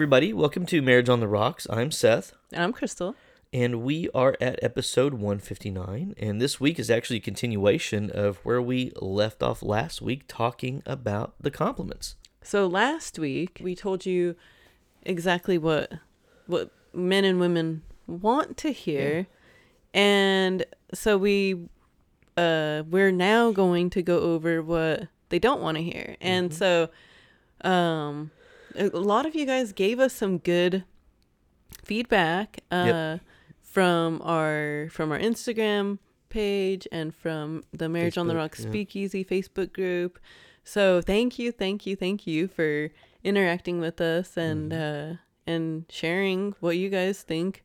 Everybody, welcome to Marriage on the Rocks. I'm Seth, And I'm Crystal. and we are at episode 159. And this week is actually a continuation of where we left off last week talking about the compliments. So last week we told you exactly what what men and women want to hear. And so we uh we're now going to go over what they don't want to hear. And so um a lot of you guys gave us some good feedback uh Yep. from our from our Instagram page and from the Marriage on the Rock Rocks yeah. Speakeasy Facebook group. So thank you, thank you, thank you for interacting with us and Mm-hmm. uh and sharing what you guys think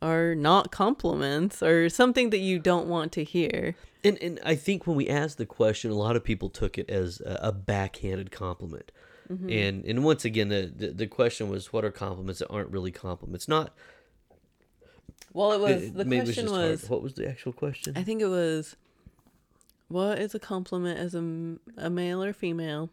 are not compliments or something that you don't want to hear. And, and I think when we asked the question, a lot of people took it as a, a backhanded compliment. Mm-hmm. And and once again, the, the the question was, what are compliments that aren't really compliments? Not. Well, it was it- the question hard. was what was the actual question? I think it was what is a compliment as a, a male or female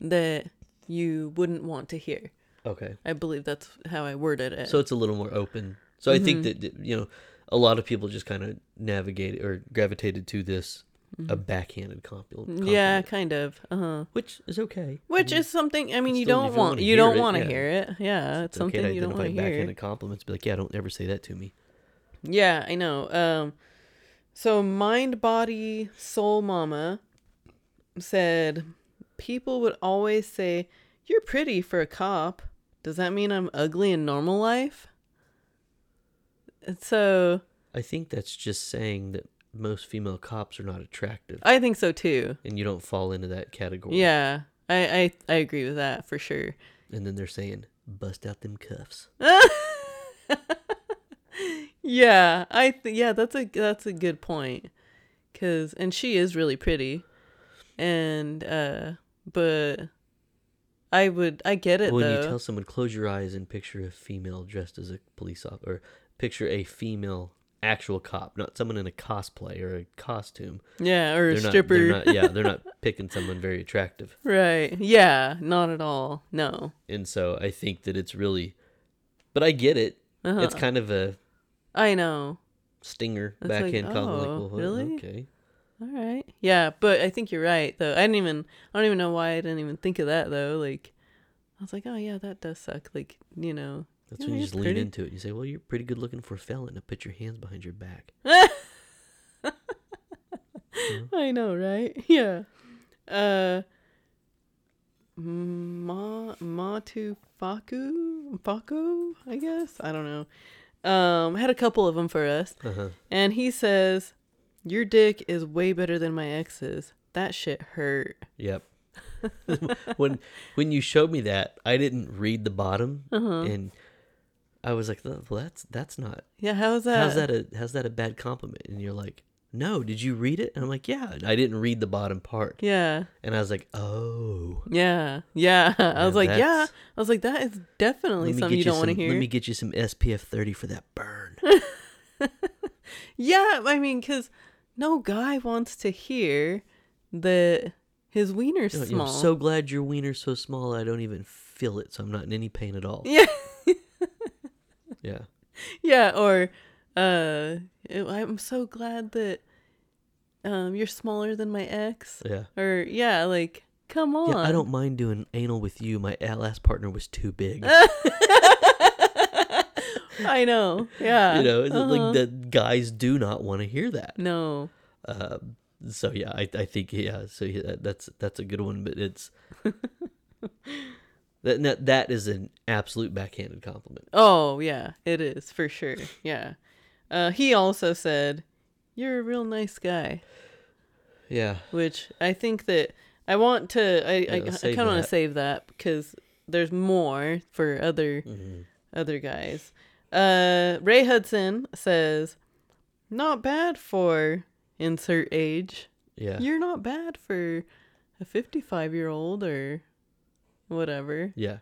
that you wouldn't want to hear? okay. I believe that's how I worded it. So it's a little more open. So I think mm-hmm. that that, you know, a lot of people just kind of navigated or gravitated to this a backhanded compliment. Mm-hmm. yeah, kind of. Uh-huh. which is okay. Which is something I mean you don't want you don't want to hear it. Yeah, it's, It's okay something to you don't want to hear. backhanded compliments. Be like, yeah, don't ever say that to me. Yeah, I know. Um so mind body soul mama said people would always say you're pretty for a cop. Does that mean I'm ugly in normal life? And So I think that's just saying that most female cops are not attractive, I think so too. and you don't fall into that category. Yeah. I, I I agree with that for sure. And then they're saying, bust out them cuffs. Yeah, I th- yeah, that's a that's a good point. Cuz and she is really pretty. And uh but I would I get it when though. you tell someone, close your eyes and picture a female dressed as a police officer, or picture a female actual cop, not someone in a cosplay or a costume. yeah, or a They're not, stripper. they're not, yeah, they're not picking someone very attractive. right. Yeah, not at all. No. And so I think that it's really, but I get it. Uh-huh. It's kind of a I know. stinger like, backhand. Like, oh, well, really? Okay. All right. Yeah, but I think you're right though. I didn't even I don't even know why I didn't even think of that though. Like I was like, "Oh yeah, that does suck." Like, you know. That's Yeah, when you just lean into it. You say, well, you're pretty good looking for a felon. Now put your hands behind your back. I know, right? Yeah. Uh Ma Matu Faku Faku, I guess. I don't know. Um had a couple of them for us. Uh-huh. And he says, "Your dick is way better than my ex's. That shit hurt." Yep. when when you showed me that, I didn't read the bottom, Uh-huh. and I was like, well, that's that's not. Yeah, how's that? How's that a how's that a bad compliment? And you're like, no, did you read it? And I'm like, yeah, I didn't read the bottom part, Yeah. and I was like, oh. Yeah. Yeah. I was like, yeah. I was like, that is definitely me something you don't want to hear. Let me get you some SPF 30 for that burn. Yeah, I mean, because no guy wants to hear that his wiener's You know, small. I'm so glad your wiener's so small I don't even feel it, so I'm not in any pain at all. yeah, Yeah. yeah, or uh, I'm so glad that um you're smaller than my ex, Yeah. or yeah, like come on. Yeah, I don't mind doing anal with you. My last partner was too big. I know. Yeah, you know, uh-huh. like the guys do not want to hear that. No. Uh, so yeah, I, I think yeah, so yeah, that's that's a good one, but it's that that that is an absolute backhanded compliment. Oh yeah, it is for sure. Yeah. Uh, he also said, "You're a real nice guy." Yeah, which I think that I want to. I I, Yeah, I save kind of want to save that because there's more for other Mhm. other guys. Uh, Ray Hudson says, "Not bad for insert age. yeah, You're not bad for a 55 year old or whatever." yeah.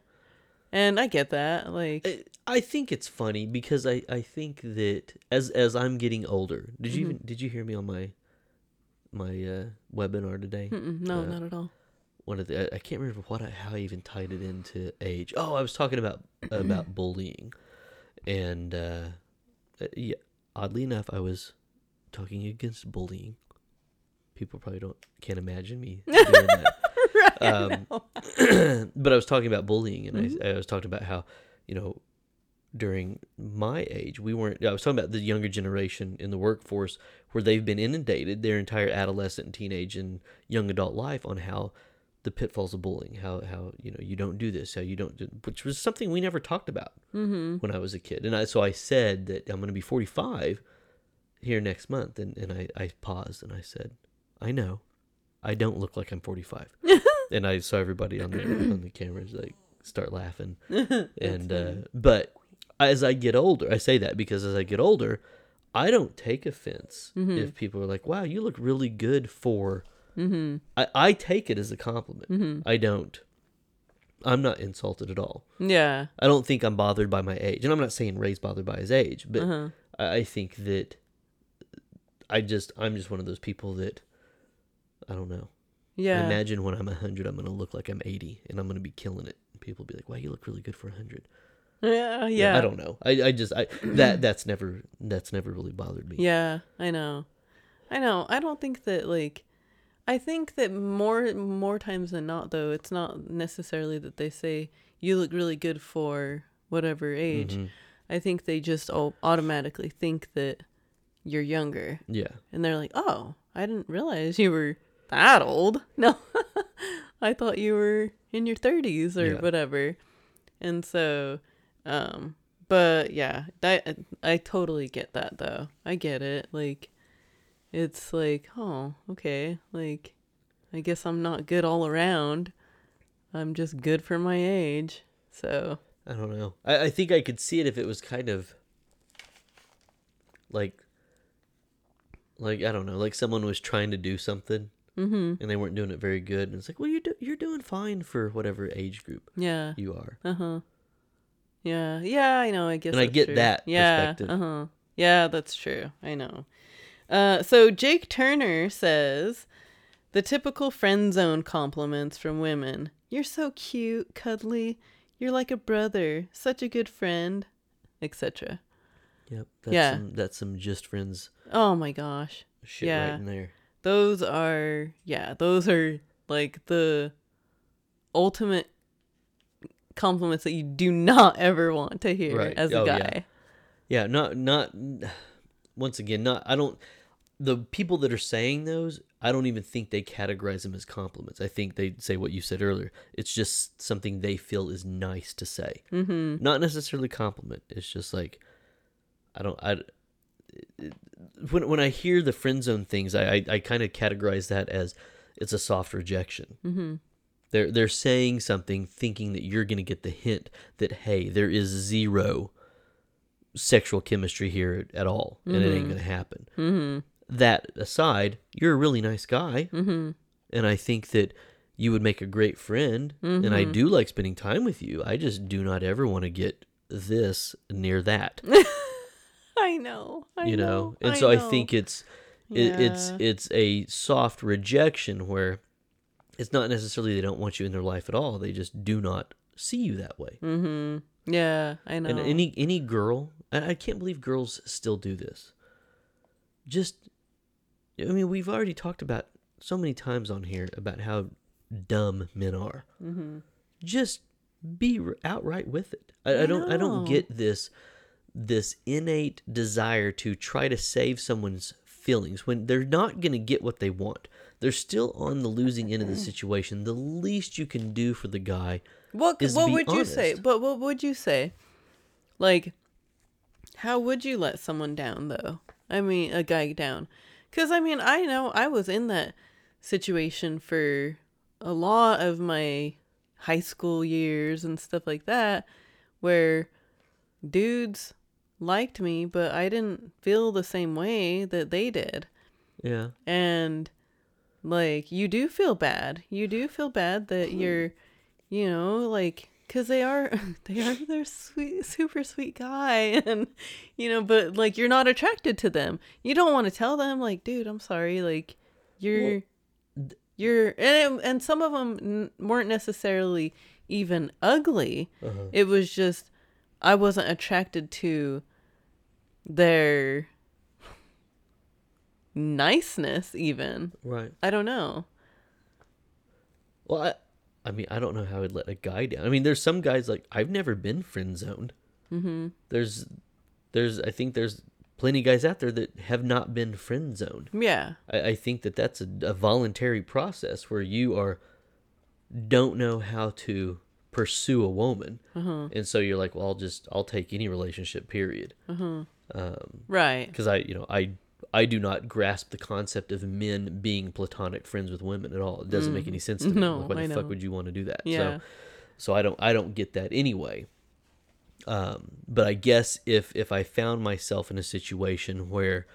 And I get that. Like, I, I think it's funny because I, I think that as as I'm getting older, did you Mm-hmm. even did you hear me on my my uh, webinar today? mm-mm, no, uh, not at all. one of the I can't remember what I, how I even tied it into age. Oh, I was talking about about bullying, and uh, uh, yeah, oddly enough, I was talking against bullying. People probably don't can't imagine me doing that. um, but I was talking about bullying, and Mm-hmm. I, I was talking about how, you know, during my age, we weren't. I was talking about the younger generation in the workforce where they've been inundated their entire adolescent, and teenage, and young adult life on how the pitfalls of bullying, how how you know you don't do this, how you don't do, which was something we never talked about Mm-hmm. when I was a kid, and I so I said that I'm going to be 45 here next month, and and I I paused and I said, I know, I don't look like I'm 45, and I saw everybody on the on the cameras like start laughing, and uh, but as I get older, I say that because as I get older, I don't take offense Mm-hmm. if people are like, "Wow, you look really good for." Mm-hmm. I, I take it as a compliment. I don't. I'm not insulted at all. Yeah. I don't think I'm bothered by my age, and I'm not saying Ray's bothered by his age, but Uh-huh. I, I think that I just I'm just one of those people that I don't know. I Yeah. imagine when I'm hundred, I'm gonna look like I'm 80, and I'm gonna be killing it. People will be like, "Wow, you look really good for hundred." yeah. Yeah. I don't know. I, I just I that that's never that's never really bothered me. Yeah, I know. I know. I don't think that like I think that more more times than not though, it's not necessarily that they say you look really good for whatever age. Mhm. I think they just au- automatically think that you're younger Yeah. and they're like, "Oh, I didn't realize you were that old." No. I thought you were in your 30s or Yeah. whatever. And so um but yeah, that I totally get that though. I get it. Like it's like, "Oh, okay. Like I guess I'm not good all around. I'm just good for my age." So, I don't know. I, I think I could see it if it was kind of like like I don't know, like someone was trying to do something mhm. and they weren't doing it very good, and it's like, well, you're do- you're doing fine for whatever age group Yeah. you are. Uh-huh. Yeah. Yeah, I know. I guess And I get true. that yeah, perspective. Uh-huh. Yeah, that's true. I know. Uh so Jake Turner says the typical friend zone compliments from women. You're so cute, cuddly. You're like a brother, such a good friend, etc. Yep. That's Yeah. some that's some just friends Oh my gosh. shit Yeah. right in there. Those are yeah, those are like the ultimate compliments that you do not ever want to hear Right. as a Oh, yeah. guy. Yeah, not not once again, not I don't the people that are saying those, I don't even think they categorize them as compliments. I think they say what you said earlier. It's just something they feel is nice to say. Mm-hmm. Not necessarily compliment. It's just like I don't I when when I hear the friend zone things, I I, I kind of categorize that as it's a soft rejection. Mm-hmm. They're they're saying something thinking that you're going to get the hint that hey, there is zero sexual chemistry here at all and it ain't Mhm. going to happen. Mm-hmm. That aside, you're a really nice guy Mm-hmm. and I think that you would make a great friend and I Mhm. do like spending time with you. I just do not ever want to get this near that, I know. I you know. know. And so I think it's it, it's Yeah. it's a soft rejection where it's not necessarily they don't want you in their life at all. They just do not see you that way. Mm-hmm. Yeah, I know. And any any girl, I can't believe girls still do this. Just, I mean, we've already talked about so many times on here about how dumb men are. mm-hmm. Just be outright with it. I, I don't I don't get this this innate desire to try to save someone's feelings when they're not going to get what they want. They're still on the losing end of the situation. The least you can do for the guy What be would you say? honest. But what would you say? Like, how would you let someone down though? I mean, a guy down, because I mean, I know I was in that situation for a lot of my high school years and stuff like that, where dudes liked me, but I didn't feel the same way that they did Yeah. and like you do feel bad you do feel bad that you're you know like because they are they are their sweet super sweet guy and you know but like you're not attracted to them you don't want to tell them like dude i'm sorry like you're you're and it, and some of them n- weren't necessarily even ugly. Uh-huh. It was just I wasn't attracted to their niceness even. Right. I don't know. Well, I, I mean, I don't know how I'd let a guy down. I mean, there's some guys like I've never been friend zoned. Mm-hmm. There's, there's, I think there's plenty of guys out there that have not been friend zoned. Yeah. I, I think that that's a, a voluntary process where you are don't know how to pursue a woman, and so you're like, well, I'll just I'll take any relationship, period. Right. Because I, you know, I I do not grasp the concept of men being platonic friends with women at all. It doesn't make any sense to me. Mm. No, like, why the I fuck would you want to do that? Yeah. So, so I don't I don't get that anyway. Um, but I guess if if I found myself in a situation where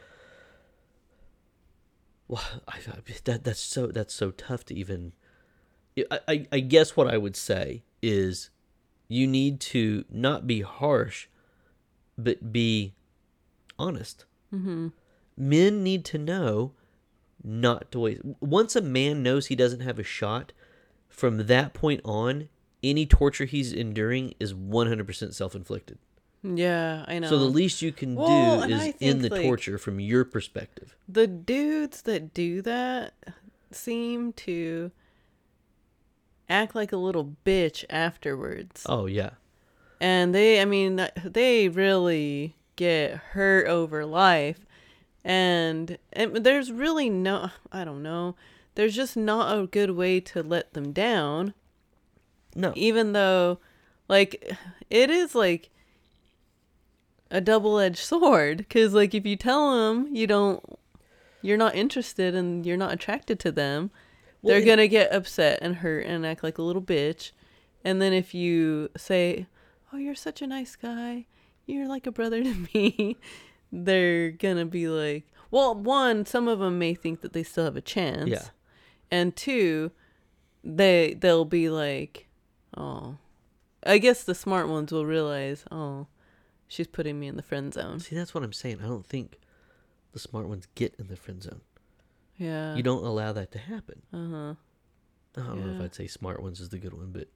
well, I, I, that that's so that's so tough to even. I, I I guess what I would say is, you need to not be harsh, but be honest. Mm-hmm. Men need to know not to waste. Once a man knows he doesn't have a shot, from that point on, any torture he's enduring is one hundred percent self inflicted. Yeah, I know. So the least you can Well, do is in the like- torture from your perspective. the dudes that do that seem to act like a little bitch afterwards. Oh yeah. And they, I mean, they really get hurt over life. And, and there's really no, I don't know, there's just not a good way to let them down. No. Even though, like, it is like a double edged sword. Because, like, if you tell them you don't, you're not interested and you're not attracted to them, Well, they're and- gonna get upset and hurt and act like a little bitch. And then if you say, "Oh, you're such a nice guy. You're like a brother to me," they're gonna be like, "Well, one, some of them may think that they still have a chance, Yeah. and two, they they'll be like, oh, I guess the smart ones will realize, oh, she's putting me in the friend zone. See, that's what I'm saying. I don't think the smart ones get in the friend zone. Yeah. You don't allow that to happen. Uh huh. I don't know if I'd say smart ones is the good one, but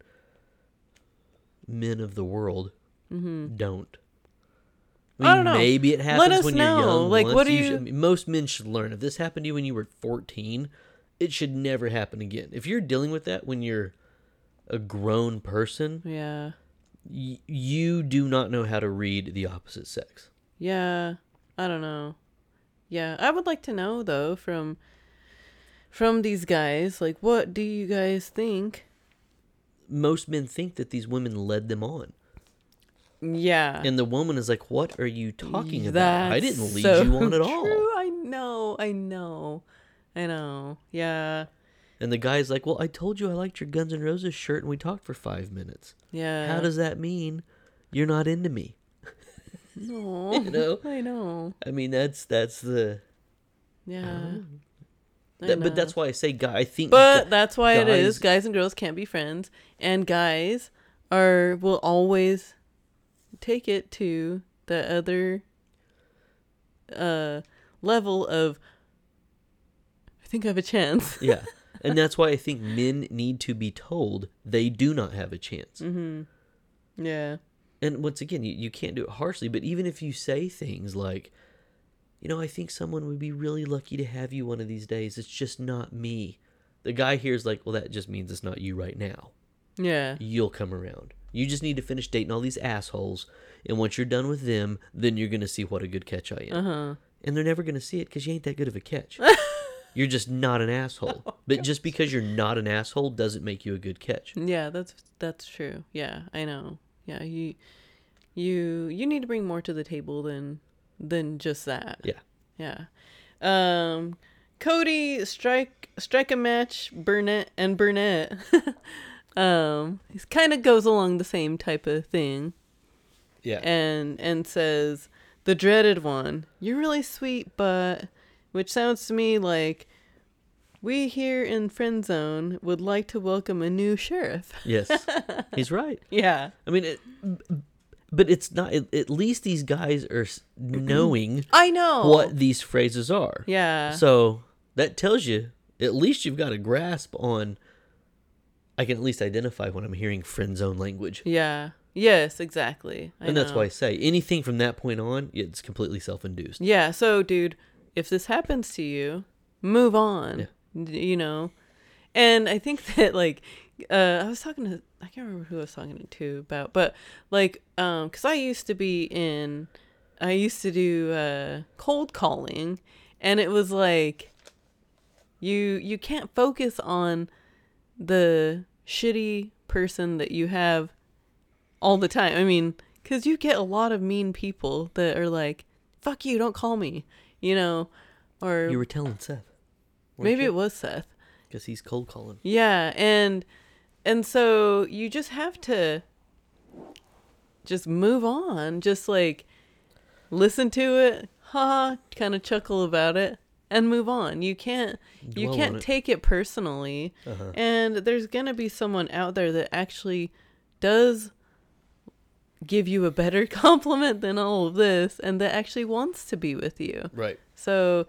men of the world Mm-hmm. don't. I don't know. Maybe it happens us when know. you're young. Like, once. what do should- you- mean, most men should learn. If this happened to you when you were 14, it should never happen again. If you're dealing with that when you're a grown person, Yeah. y- you do not know how to read the opposite sex. Yeah. I don't know. Yeah, I would like to know though from from these guys, like, what do you guys think? Most men think that these women led them on. Yeah. And the woman is like, "What are you talking about? I didn't lead so you on at all." True. I know. I know. I know. Yeah. And the guy's like, "Well, I told you I liked your Guns N' Roses shirt, and we talked for five minutes. Yeah. How does that mean you're not into me?" no? You know? I know. I mean, that's that's the. Yeah. That, but that's why I say, guy. I think. But gu- that's why it is. guys- Guys and girls can't be friends, and guys are will always take it to the other uh level of. I think I have a chance. yeah, and that's why I think men need to be told they do not have a chance. Mm-hmm. Yeah. And once again, you, you can't do it harshly. But even if you say things like, you know, I think someone would be really lucky to have you one of these days. It's just not me. The guy here's like, well, that just means it's not you right now. Yeah. You'll come around. You just need to finish dating all these assholes. And once you're done with them, then you're going to see what a good catch I am. Uh huh. And they're never going to see it because you ain't that good of a catch. you're just not an asshole. Oh, but just because you're not an asshole doesn't make you a good catch. Yeah, that's that's true. Yeah, I know. Yeah, you you you need to bring more to the table than than just that. Yeah. Yeah. Um Cody strike strike a match Burnett and Burnett. um he kind of goes along the same type of thing Yeah. and and says the dreaded one. You're really sweet, but which sounds to me like we here in Friend Zone would like to welcome a new sheriff. yes. He's right. Yeah. I mean, it, but it's not. At, at least these guys are knowing I know. what these phrases are. Yeah. So that tells you at least you've got a grasp on. I can at least identify when I'm hearing friend zone language, Yeah. Yes, exactly. I and that's know. why I say anything from that point on, it's completely self-induced. Yeah, so dude, if this happens to you, move on. Yeah. You know. And I think that like uh I was talking to I can't remember who I was talking to about, but like um cuz I used to be in I used to do uh cold calling and it was like you you can't focus on the shitty person that you have all the time. I mean, cuz you get a lot of mean people that are like, "Fuck you, don't call me." You know, or You were telling Seth, maybe it was Seth. because he's cold calling. Yeah, and and so you just have to just move on, just like listen to it, ha, kind of chuckle about it and move on. You can't you Dwell on can't it. take it personally. Uh-huh. And there's going to be someone out there that actually does give you a better compliment than all of this and that actually wants to be with you. Right. So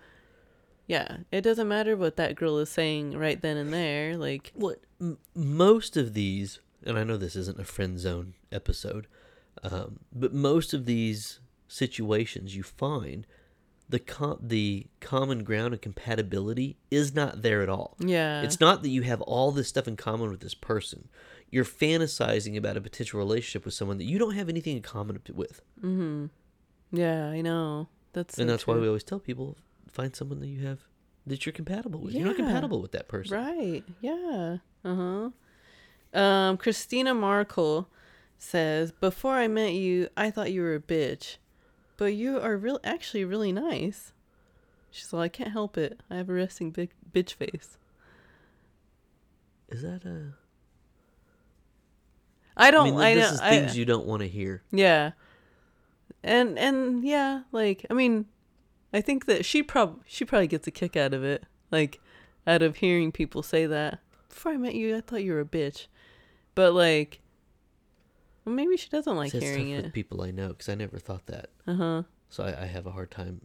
yeah, it doesn't matter what that girl is saying right then and there. Like, What m- most of these, and I know this isn't a friend zone episode, um, but most of these situations you find the com- the common ground and compatibility is not there at all. yeah, It's not that you have all this stuff in common with this person. You're fantasizing about a potential relationship with someone that you don't have anything in common with. Mhm. yeah, I know. That's so and that's why we always tell people find someone that you have that you're compatible with. You're not compatible with that person. Right. Yeah. Uh huh. Um, Christina Markle says, "Before I met you, I thought you were a bitch, but you are real actually really nice." She's like, "I can't help it. I have a resting big bitch face." Is that a? I don't. I, mean, I, this know. is I- things you don't want to hear. Yeah. And and yeah, like I mean, I think that she prob she probably gets a kick out of it, like out of hearing people say that. Before I met you, I thought you were a bitch, but like, well, maybe she doesn't like See, that's hearing tough it. with people I know because I never thought that. Uh huh. So I, I have a hard time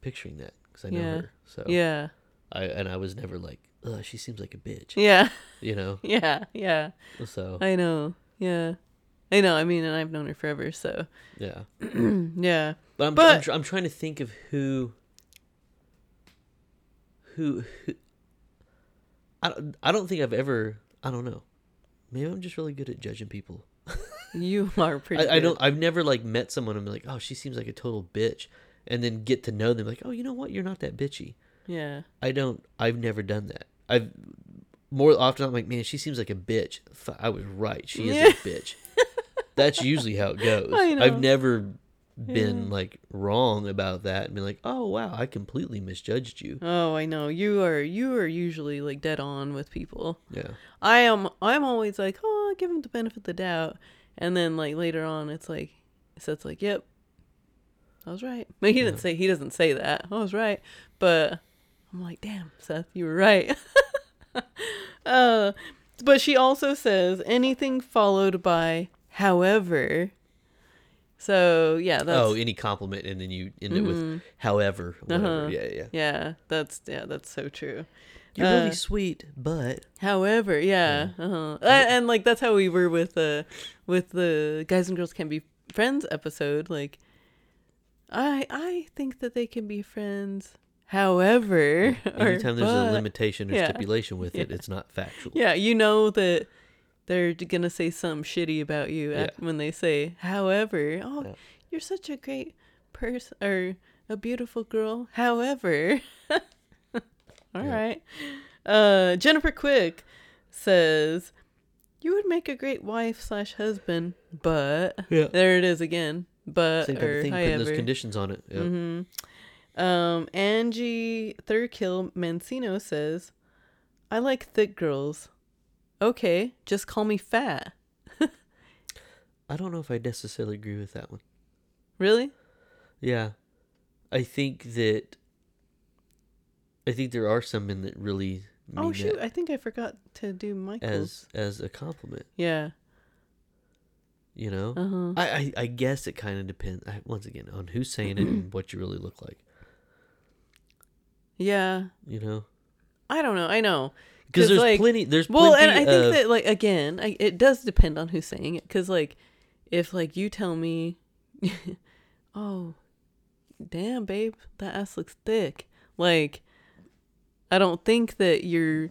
picturing that because I know Yeah. her. So Yeah. I and I was never like, Ugh, she seems like a bitch. Yeah. You know. Yeah. Yeah. So I know. Yeah. I know. I mean, and I've known her forever, so yeah. yeah. But I'm, But- I'm, tr- I'm trying to think of who, who, who I, don't- I don't think I've ever, I don't know. Maybe I'm just really good at judging people. You are pretty. I, I don't, I've never like met someone and be like, oh, she seems like a total bitch. And then get to know them like, oh, you know what? You're not that bitchy. Yeah. I don't, I've never done that. I've, more often I'm like, man, she seems like a bitch. I was right. She is Yeah. a bitch. That's usually how it goes. I know. I've never been Yeah. like wrong about that and been like, oh wow, I completely misjudged you. Oh, I know. You are. You are usually like dead on with people. Yeah. I am. I'm always like, oh, I'll give them the benefit of the doubt, and then like later on, it's like, so it's like, yep, I was right. But he didn't say. He doesn't say that. I was right, but I'm like, damn, Seth, you were right. uh, but she also says anything followed by however. So yeah, that's oh, any compliment and then you end it with however. Whatever. Uh-huh. Yeah, yeah. yeah, that's yeah, that's so true. You're Uh, really sweet, but However, yeah, uh-huh. A- and, like that's how we were with uh with the guys and girls can be friends episode. Like, I I think that they can be friends. However, or anytime there's but- a limitation or yeah. stipulation with it, Yeah. it's not factual. yeah, you know that they're gonna say something shitty about you Yeah. when they say, however, oh, Yeah. you're such a great person or a beautiful girl. However, all Yeah. right. Uh, Jennifer Quick says, "You would make a great wife slash husband, but Yeah. there it is again. But Same type of thing, putting those conditions on it. Yeah. Mm-hmm. Um, Angie Thurkill Mancino says, "I like thick girls. Okay, just call me fat. I don't know if I necessarily agree with that one. Really? Yeah. I think that I think there are some men that really mean oh shoot! I think I forgot to do Michael's. as as a compliment. yeah. You know, Uh huh. I, I I guess it kind of depends. Once again, on who's saying it and what you really look like. Yeah. You know, I don't know. I know. because there's like, plenty. There's Well, plenty and I think of, that like again, I, it does depend on who's saying it. Because like, if like you tell me, oh, damn, babe, that ass looks thick. Like, I don't think that you're.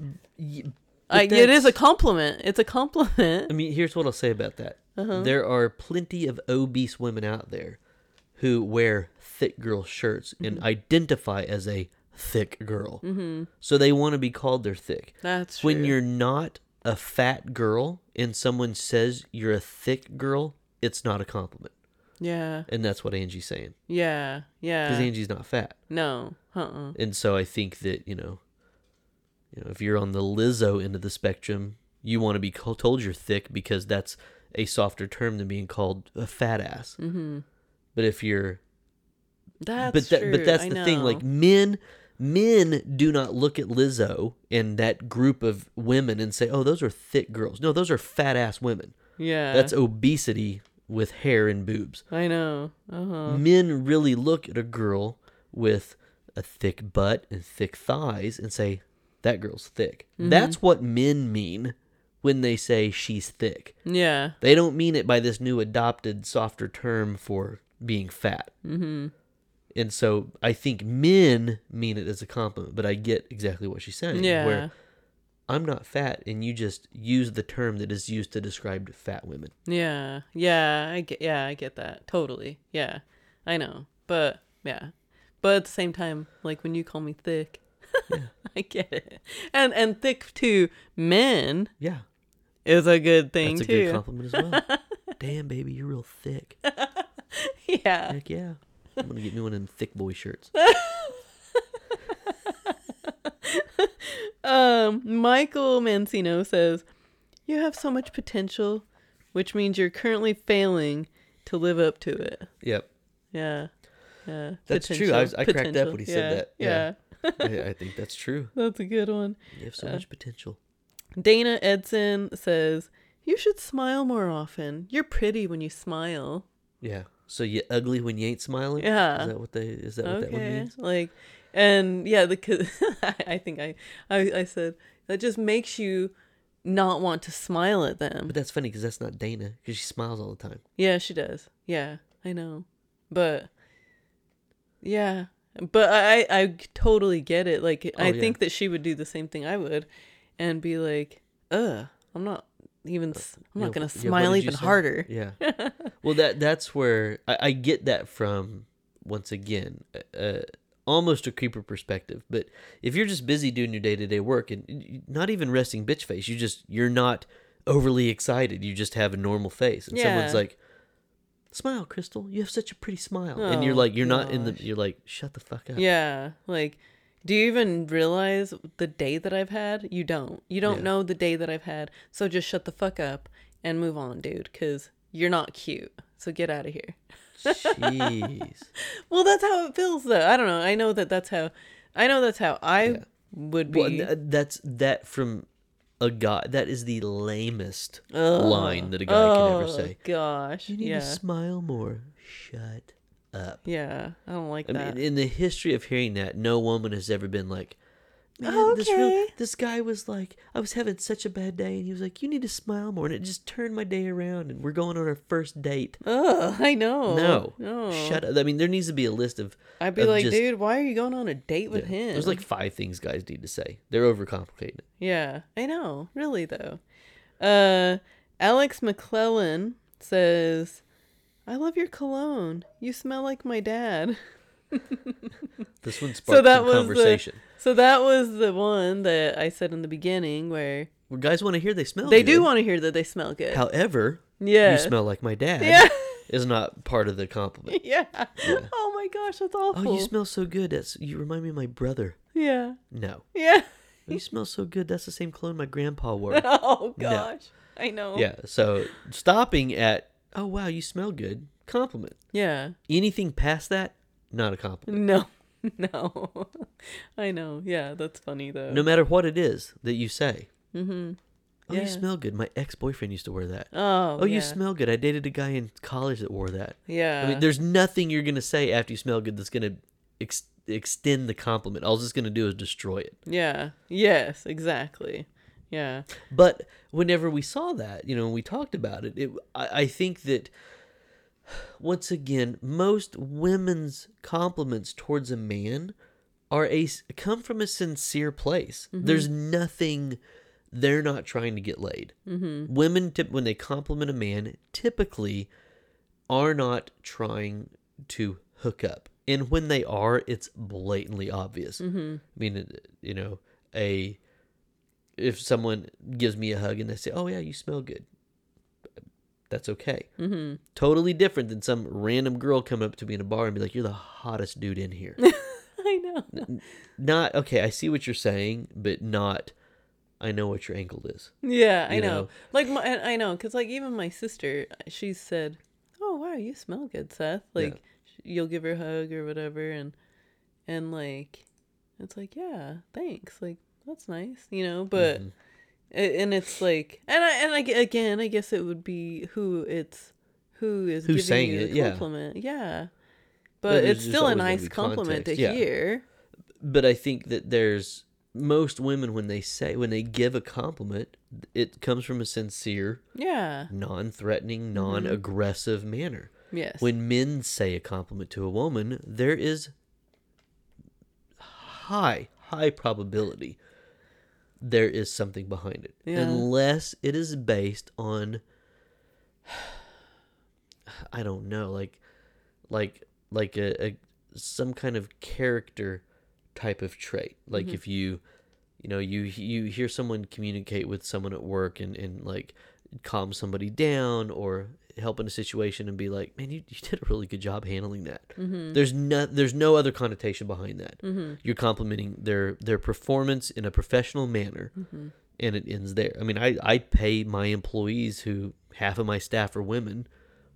I, it is a compliment. It's a compliment. I mean, here's what I'll say about that. Uh-huh. There are plenty of obese women out there who wear thick girl shirts Mm-hmm. and identify as a thick girl. Mm-hmm. So they want to be called they're thick. That's true. When you're not a fat girl and someone says you're a thick girl, it's not a compliment. Yeah. And that's what Angie's saying. Yeah. Yeah. Because Angie's not fat. no. Uh. uh And so I think that, you know, you know, if you're on the Lizzo end of the spectrum, you want to be told you're thick because that's a softer term than being called a fat ass. Mm-hmm. But if you're That's but that, true. but that's I the thing like men men do not look at Lizzo and that group of women and say, "Oh, those are thick girls." No, those are fat ass women. yeah. That's obesity with hair and boobs. I know. Uh huh. Men really look at a girl with a thick butt and thick thighs and say, "That girl's thick." Mm-hmm. That's what men mean when they say she's thick. Yeah. They don't mean it by this new adopted softer term for being fat. Mm-hmm. And so I think men mean it as a compliment, but I get exactly what she's saying. Yeah. Where I'm not fat, and you just use the term that is used to describe fat women. Yeah. Yeah. I get. Yeah. I get that totally. Yeah. I know. But yeah. But at the same time, like when you call me thick, I get it. And and thick to men Yeah, is a good thing too. that's a too. good compliment as well. Damn, baby, you're real thick. yeah. Heck yeah. I'm gonna get me one of them thick boy shirts. Um, Michael Mancino says, "You have so much potential, which means you're currently failing to live up to it." Yep, Yeah, yeah. That's true. I was- I cracked up when he said that. Yeah, I, I think that's true. that's a good one. You have so Uh, much potential. Dana Edson says, "You should smile more often. You're pretty when you smile." Yeah. So you ugly when you ain't smiling? Yeah. Is that what they? Is that what that one means? like, and yeah, the I, I think I, I I said that just makes you not want to smile at them. But that's funny because that's not Dana because she smiles all the time. Yeah, she does. Yeah, I know. But yeah, but I I totally get it. Like Oh, I yeah. think that she would do the same thing I would, and be like, "Ugh, I'm not even. I'm Yeah, not gonna yeah, smile even harder." Yeah. well, that that's where I, I get that from. Once again, uh, almost a creeper perspective. But if you're just busy doing your day to day work and not even resting bitch face, you just you're not overly excited. You just have a normal face, and someone's like, "Smile, Crystal. You have such a pretty smile," oh, and you're Oh, like, you're not in the. You're like, shut the fuck up. Yeah, like. Do you even realize the day that I've had? You don't. You don't Yeah. know the day that I've had. So just shut the fuck up and move on, dude, cuz you're not cute. So get out of here. Jeez. Well, that's how it feels, though. I don't know. I know that that's how. I know that's how I Yeah. would be. Well, th- that's that from a guy. That is the lamest line that a guy can ever say. Oh, say. Gosh. You need yeah. to smile more. Shut up. yeah. I don't like I that. mean, in the history of hearing that, no woman has ever been like, Man, Oh, this real, okay." this guy was like, I was having such a bad day, and he was like, you need to smile more, and it just turned my day around, and we're going on our first date. Ugh, I know. no, No. shut up. I mean, there needs to be a list of. I'd be of like, just- dude, why are you going on a date with yeah, him? There's like five things guys need to say. They're overcomplicating it. Yeah, I know. Really though. Uh Alex McClellan says, "I love your cologne. You smell like my dad." This one sparked that some was the- conversation. So that was the one that I said in the beginning where Well, guys want to hear they smell. Good. They do want to hear that they smell good. However, yeah. you smell like my dad. Yeah. Is not part of the compliment. yeah. Yeah. Oh my gosh, that's awful. Oh, you smell so good. That's you remind me of my brother. Yeah. No. Yeah. Oh, you smell so good. That's the same cologne my grandpa wore. Oh No. gosh. I know. yeah. So stopping at oh wow you smell good compliment. Yeah. Anything past that not a compliment. No. No. I know. Yeah, that's funny though. No matter what it is that you say. Mm-hmm. Oh Yeah. you smell good. My ex boyfriend used to wear that. Oh. Oh yeah. you smell good. I dated a guy in college that wore that. Yeah. I mean there's nothing you're gonna say after you smell good that's gonna ex- extend the compliment. All it's just going to do is destroy it. Yeah. Yes, exactly. Yeah. But whenever we saw that, you know, when we talked about it, it I, I think that once again, most women's compliments towards a man are a come from a sincere place. There's nothing they're not trying to get laid. Mm-hmm. Women, tip, when they compliment a man, typically are not trying to hook up, and when they are, it's blatantly obvious. Mm-hmm. I mean, you know, a if someone gives me a hug and they say, "Oh yeah, you smell good," that's okay. Mm-hmm. Totally different than some random girl come up to me in a bar and be like, "You're the hottest dude in here." I know. not okay. I see what you're saying, but not. I know what your angle is. Yeah, I know. know? Like my, I know, cause like even my sister, she said, "Oh wow, you smell good, Seth." Like sh you'll give her a hug or whatever, and and like it's like, yeah, thanks. Like that's nice, you know. But Mm-hmm. And it's like, and I and I again, I guess it would be who it's who is Who's giving you the yeah. compliment. Yeah. But But it's still a nice compliment to yeah. hear. But I think that there's most women when they say when they give a compliment, it comes from a sincere, Yeah. non-threatening, mm-hmm. non-aggressive manner. Yes. When men say a compliment to a woman, there is high, high probability there is something behind it. Yeah. Unless it is based on I don't know, like like like a, a some kind of character type of trait. Like Mm-hmm. if you you know, you you hear someone communicate with someone at work and, and like calm somebody down or help in a situation and be like, man, you, you did a really good job handling that. Mm-hmm. There's no there's no other connotation behind that. You're complimenting their their performance in a professional manner, Mm-hmm. and it ends there. I mean, I I pay my employees who half of my staff are women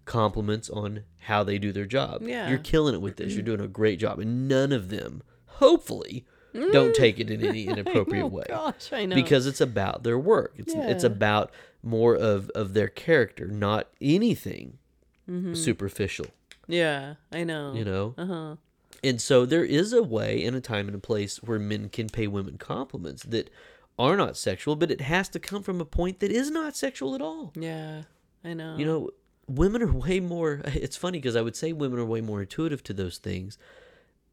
compliments on how they do their job. Yeah. You're killing it with this. You're doing a great job, and none of them, hopefully, don't take it in any inappropriate oh way gosh, I know. because it's about their work. It's it's about more of of their character, not anything Mm-hmm. superficial. yeah, I know. You know. Uh huh. And so there is a way and a time and a place where men can pay women compliments that are not sexual, but it has to come from a point that is not sexual at all. Yeah, I know. You know, women are way more it's funny because I would say women are way more intuitive to those things.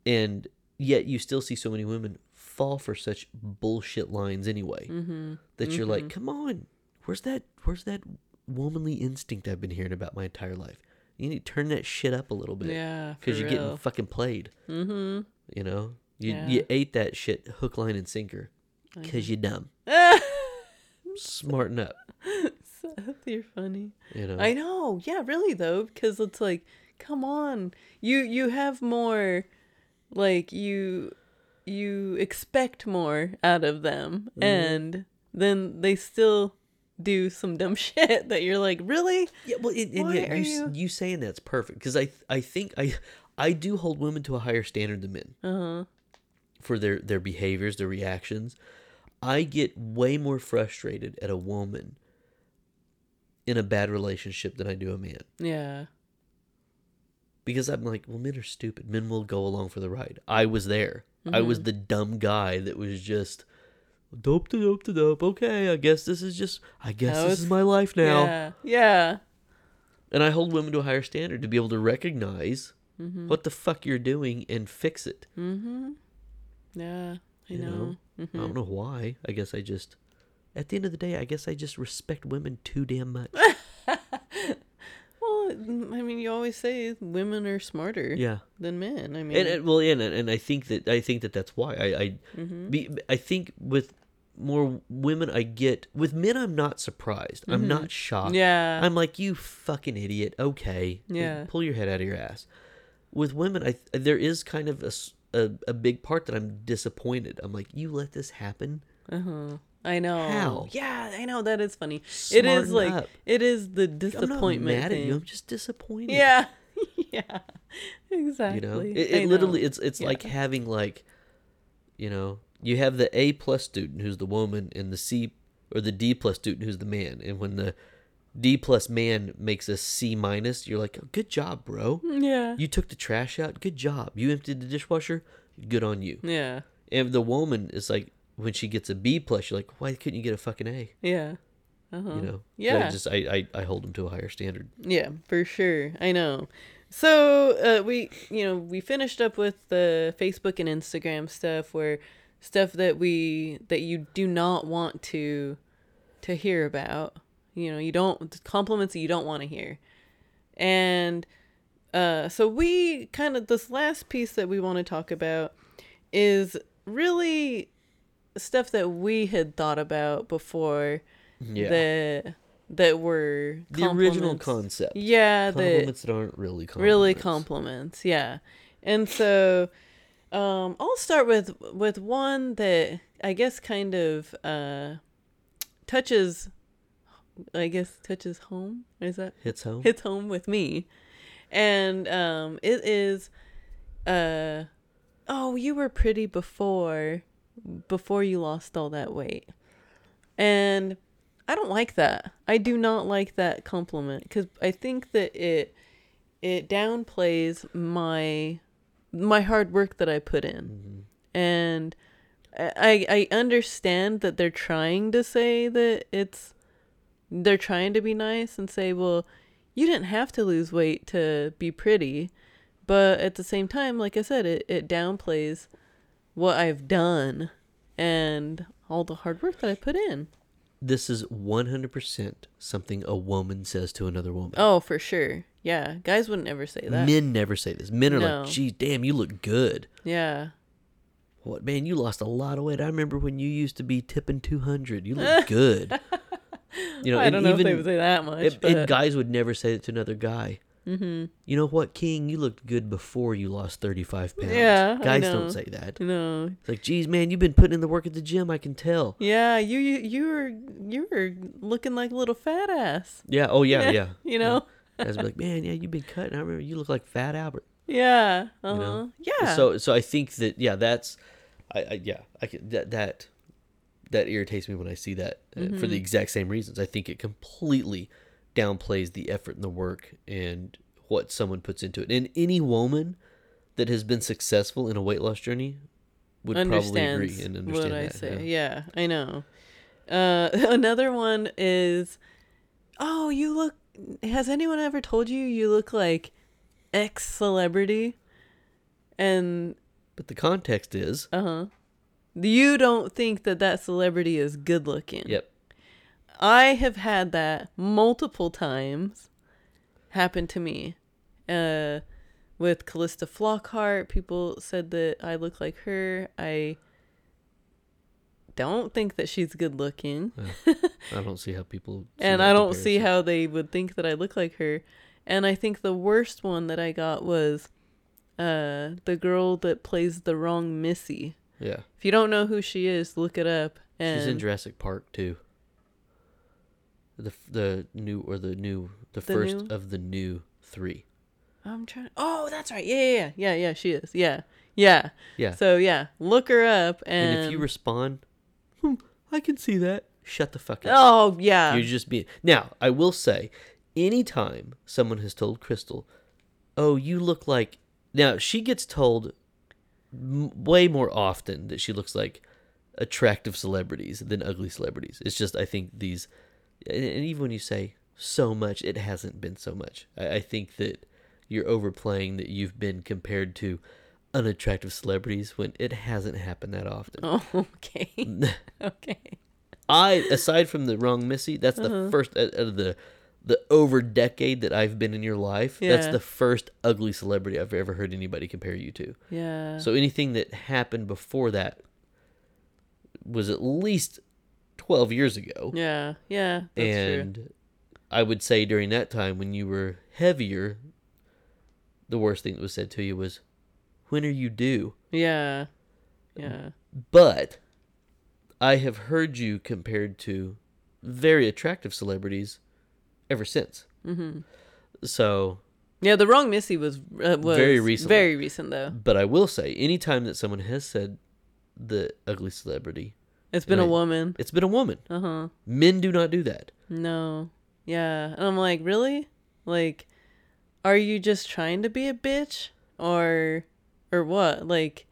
And yet you still see so many women fall for such bullshit lines anyway. Mm-hmm. That you're like, "Come on. Where's that where's that womanly instinct I've been hearing about my entire life?" You need to turn that shit up a little bit Yeah, because you're getting fucking played. Mm-hmm. You know, you Yeah. you ate that shit hook, line, and sinker because you're dumb. Smarten up. Seth, you're funny. You know. I know. Yeah, really though, because it's like, come on, you you have more, like you you expect more out of them, Mm-hmm. and then they still do some dumb shit that you're like, really? yeah, well, and, and yeah, you, you- you saying that's perfect because I I think I I do hold women to a higher standard than men Uh huh. for their their behaviors, their reactions. I get way more frustrated at a woman in a bad relationship than I do a man Yeah. because I'm like, well, men are stupid. Men will go along for the ride. I was there. I Mm-hmm. was the dumb guy that was just dope to dope to dope. Okay, I guess this is just. I guess That this was- is my life now. Yeah. Yeah. And I hold women to a higher standard to be able to recognize Mm-hmm. what the fuck you're doing and fix it. Mm-hmm. Yeah. I You know. know? Mm-hmm. I don't know why. I guess I just. At the end of the day, I guess I just respect women too damn much. I mean, you always say women are smarter yeah. than men. I mean, and, and well, yeah, and, and I think that I think that that's why I I, Mm-hmm. be, I think with more women I get with men I'm not surprised. I'm not shocked. Mm-hmm. yeah. I'm like you fucking idiot. Okay, Yeah. pull your head out of your ass. With women, I there is kind of a a big part that I'm disappointed. I'm like you let this happen. Uh-huh. I know. How? Yeah, I know that is funny. it is like up. it is the I'm not disappointment mad at thing. you. I'm just disappointed. Yeah. yeah. exactly. you know it, it know. literally it's it's like having like you know you have the a plus student who's the woman and the c or the d plus student who's the man and when the D plus man makes a C minus, you're like, good job, bro. Mm, yeah. You took the trash out. Good job. You emptied the dishwasher. Good on you. Yeah. And the woman is like, when she gets a B plus, you're like, why couldn't you get a fucking A? Yeah. Uh-huh. You know? Yeah. I just I, I I hold them to a higher standard. Yeah, for sure. I know. So uh, we, you know, we finished up with the Facebook and Instagram stuff, where stuff that we that you do not want to to hear about. You know, you don't compliments that you don't want to hear, and uh, so we kind of this last piece that we want to talk about is really stuff that we had thought about before Yeah. that that were the original concept. Yeah, the Compliments that aren't really compliments. really compliments. Yeah, and so um, I'll start with with one that I guess kind of uh, touches, I guess touches home. Is that Hits home. hits home with me, and um, it is, uh, oh, you were pretty before, before you lost all that weight, and I don't like that. I do not like that compliment because I think that it it downplays my my hard work that I put in, mm-hmm. and I I understand that they're trying to say that it's they're trying to be nice and say, well, you didn't have to lose weight to be pretty, but at the same time, like I said, it it downplays what I've done and all the hard work that I put in. This is 100% something a woman says to another woman. Oh, for sure. Yeah, guys wouldn't ever say that. Men never say this. Men are No. like, geez, damn, you look good." Yeah. What man? You lost a lot of weight. I remember when you used to be tipping 200. You look good. You know, I and don't know even if they would say that much, it- but and guys would never say it to another guy. Mm-hmm. You know what, King? You looked good before you lost 35 pounds. Yeah, I guys don't say that. no. It's like, geez, man, you've been putting in the work at the gym. I can tell. Yeah, you you you were you were looking like a little fat ass. Yeah. Oh yeah. Yeah. You know. Guys be like, man, yeah, you've been cutting. I remember you look like Fat Albert. Yeah. Uh huh. You know? Yeah. So so I think that yeah, that's I, I yeah, I can, that that that irritates me when I see that uh, for Mm-hmm. the exact same reasons. I think it completely downplays the effort and the work and what someone puts into it. And any woman that has been successful in a weight loss journey would probably agree and understand what I that. say. yeah. Yeah. I know. Uh, another one is, oh, you look. Has anyone ever told you you look like X celebrity? And But the context is, uh huh. You don't think that that celebrity is good looking. yep, I have had that multiple times happen to me. Uh, with Calista Flockhart, people said that I look like her. I don't think that she's good looking, I don't see how people. see and I don't see how they would think that I look like her. And I think the worst one that I got was uh, the girl that plays the wrong Missy. Yeah, If you don't know who she is, look it up. And she's in Jurassic Park too. The the new or the new the, The first new? of the new three. I'm trying. Oh, that's right. Yeah, yeah, yeah, yeah, yeah. She is. Yeah, yeah. Yeah. So yeah, look her up, and, And, if you respond, hmm, I can see that. Shut the fuck up. oh yeah, You're just being. Now, I will say, anytime someone has told Crystal, "Oh, you look like," now she gets told m- way more often that she looks like attractive celebrities than ugly celebrities. It's just I think these, and, and even when you say so much, it hasn't been so much. I, I think that you're overplaying that you've been compared to unattractive celebrities when it hasn't happened that often. Oh, okay, okay. I aside from the wrong Missy, that's the Uh-huh. first out of the the over decade that I've been in your life. That's the first ugly celebrity I've ever heard anybody compare you to. Yeah. So anything that happened before that was at least twelve years ago, yeah, yeah. That's and I would say during that time when you were heavier, the worst thing that was said to you was, "When are you due?" Yeah, yeah. But I have heard you compared to very attractive celebrities ever since. Mm-hmm. So, Yeah, the wrong Missy was uh, was Very recent. Very recent though. but I will say, anytime that someone has said the ugly celebrity, It's been a woman. it's been a woman. Uh huh. Men do not do that. No. Yeah. And I'm like, really? Like, are you just trying to be a bitch? Or, or what? Like,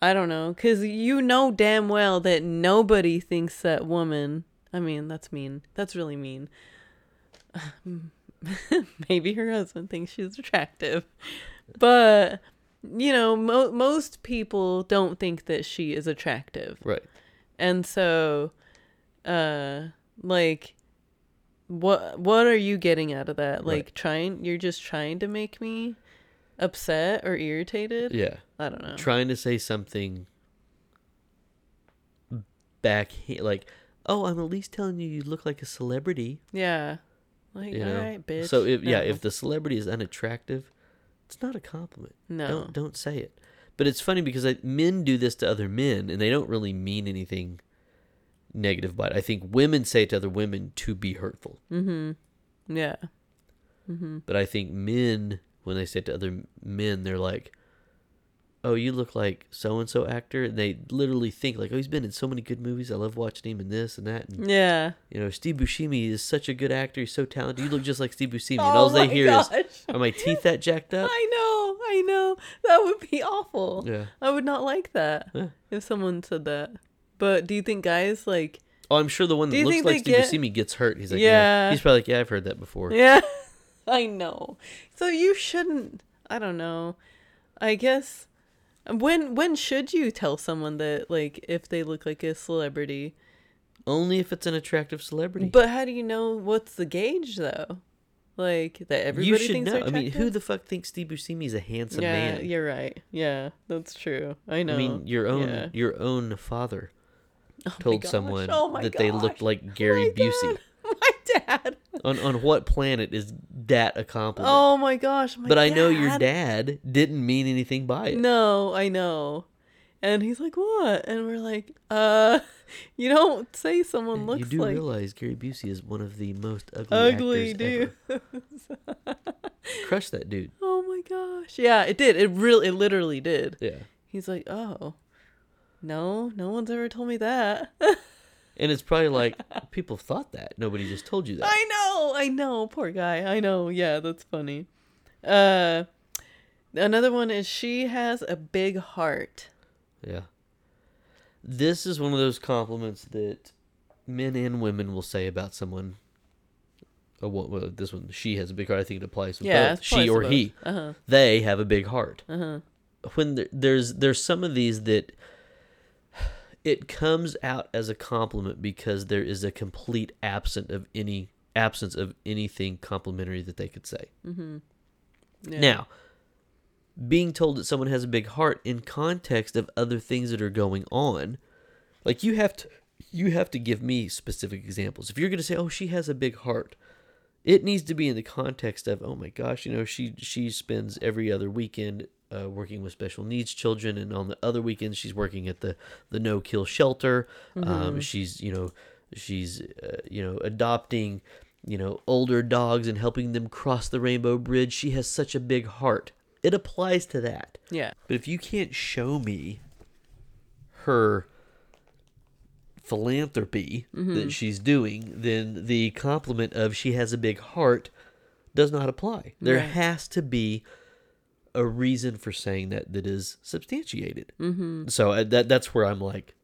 I don't know. Because you know damn well that nobody thinks that woman. I mean, that's mean. That's really mean. Maybe her husband thinks she's attractive. But, you know, mo- most people don't think that she is attractive. Right. And so, uh, like, what what are you getting out of that? Like, Right. trying you're just trying to make me upset or irritated? Yeah. I don't know. Trying to say something back like, "Oh, I'm at least telling you you look like a celebrity." yeah. Like, You know. all right, bitch. So if yeah, if the celebrity is unattractive, it's not a compliment. no, Don't don't say it. But it's funny because I, men do this to other men, and they don't really mean anything negative by it. I think women say it to other women to be hurtful, mm-hmm, yeah, Mm-hmm. but I think men, when they say it to other men, they're like, "Oh, you look like so and so actor," and they literally think like, "Oh, he's been in so many good movies. I love watching him in this and that." And yeah. you know, Steve Buscemi is such a good actor. He's so talented. You look just like Steve Buscemi, and Oh all they hear gosh. is, "Are my teeth that jacked up?" I know, I know. That would be awful. Yeah. I would not like that Yeah. if someone said that. But do you think guys like? Oh, I'm sure the one that looks like Steve get- Buscemi gets hurt. He's like, yeah. Yeah. He's probably like, yeah, I've heard that before. Yeah, I know. So you shouldn't. I don't know. I guess when when should you tell someone that like if they look like a celebrity? Only if it's an attractive celebrity. But how do you know what's the gauge though? Like that everybody you should thinks know. I mean, who the fuck thinks Steve Buscemi is a handsome yeah, man? you're right. Yeah, that's true. I know. I mean, your own Yeah. your own father Oh told someone Oh that they looked like oh Gary Oh my Busey. God. My dad. On on what planet is that a compliment? Oh my gosh. My but I know your dad didn't mean anything by it. No, I know. And he's like, "What?" And we're like, "Uh, you don't say someone And looks you do like realize Gary Busey is one of the most ugly, ugly, actors dude." ever. Crush that dude. oh my gosh. Yeah, it did. It really, it literally did. Yeah. He's like, "Oh, no, no one's ever told me that." And it's probably like people thought that. Nobody just told you that. I know, I know, poor guy. I know. Yeah, that's funny. Uh, another one is she has a big heart. Yeah. This is one of those compliments that men and women will say about someone. Oh, well, well, this one, she has a big heart. I think it applies to Yeah, both. She or he. Uh huh. They have a big heart. Uh huh. When there, there's there's some of these that it comes out as a compliment because there is a complete absence of any absence of anything complimentary that they could say. Mm-hmm. Yeah. Now, being told that someone has a big heart in context of other things that are going on, like you have to you have to give me specific examples. If you're going to say, "Oh, she has a big heart," it needs to be in the context of, "Oh my gosh, you know, she she spends every other weekend uh, working with special needs children, and on the other weekends she's working at the the no kill shelter. Um, she's you know she's uh, you know adopting." You know, older dogs and helping them cross the rainbow bridge. She has such a big heart. It applies to that. Yeah. But if you can't show me her philanthropy that she's doing, then the compliment of she has a big heart does not apply. There Right. has to be a reason for saying that that is substantiated. Mm-hmm. So uh, that that's where I'm like,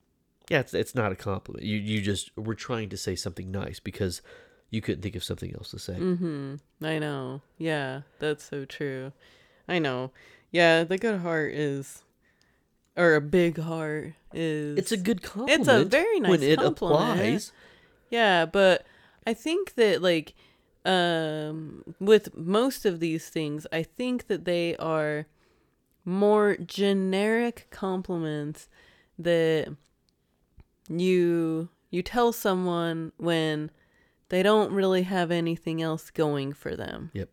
yeah, it's it's not a compliment. You you just we're trying to say something nice because you couldn't think of something else to say. Mm-hmm. I know. Yeah, that's so true. I know. Yeah, the good heart is, or a big heart is. It's a good compliment. It's a very nice when it compliment. applies. Yeah, but I think that like, um, with most of these things, I think that they are more generic compliments that you you tell someone when they don't really have anything else going for them. Yep.